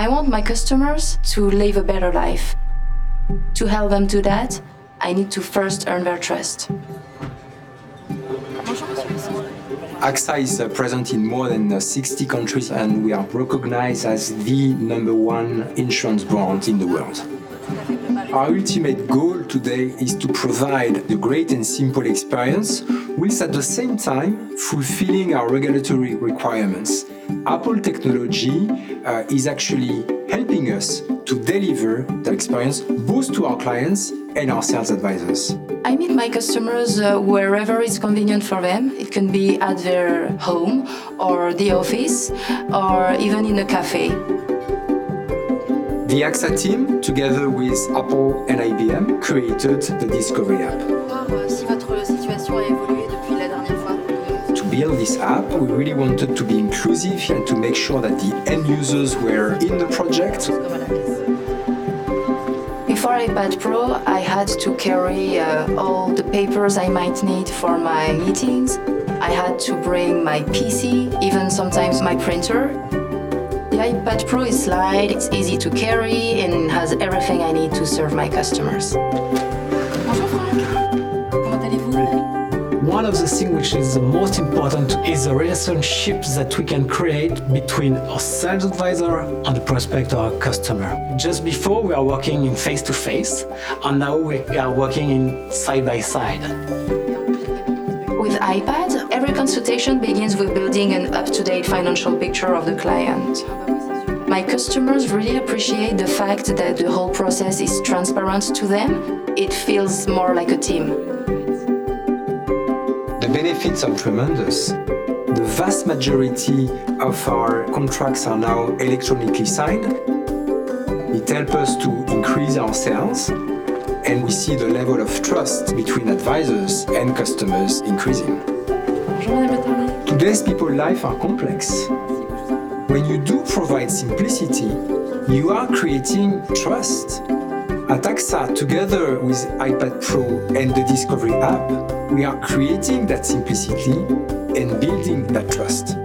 I want my customers to live a better life. To help them do that, I need to first earn their trust. AXA is uh, present in more than uh, 60 countries and we are recognized as the number one insurance brand in the world. Our ultimate goal today is to provide the great and simple experience, whilst at the same time fulfilling our regulatory requirements. Apple technology uh, is actually helping us to deliver that experience both to our clients and our sales advisors. I meet my customers uh, wherever it's convenient for them. It can be at their home or the office or even in a cafe. The AXA team, together with Apple and IBM, created the Discovery app. This app, we really wanted to be inclusive and to make sure that the end users were in the project. Before iPad Pro, I had to carry uh, all the papers I might need for my meetings. I had to bring my PC, even sometimes my printer. The iPad Pro is light, it's easy to carry, and has everything I need to serve my customers. Of the things which is the most important is the relationship that we can create between our sales advisor and the prospect or our customer. Just before we are working in face to face, and now we are working in side by side. With iPad, every consultation begins with building an up to date financial picture of the client. My customers really appreciate the fact that the whole process is transparent to them. It feels more like a team. The benefits are tremendous. The vast majority of our contracts are now electronically signed. It helps us to increase our sales, and we see the level of trust between advisors and customers increasing. Today's people's life are complex. When you do provide simplicity, you are creating trust. At AXA, together with iPad Pro and the Discovery app, we are creating that simplicity and building that trust.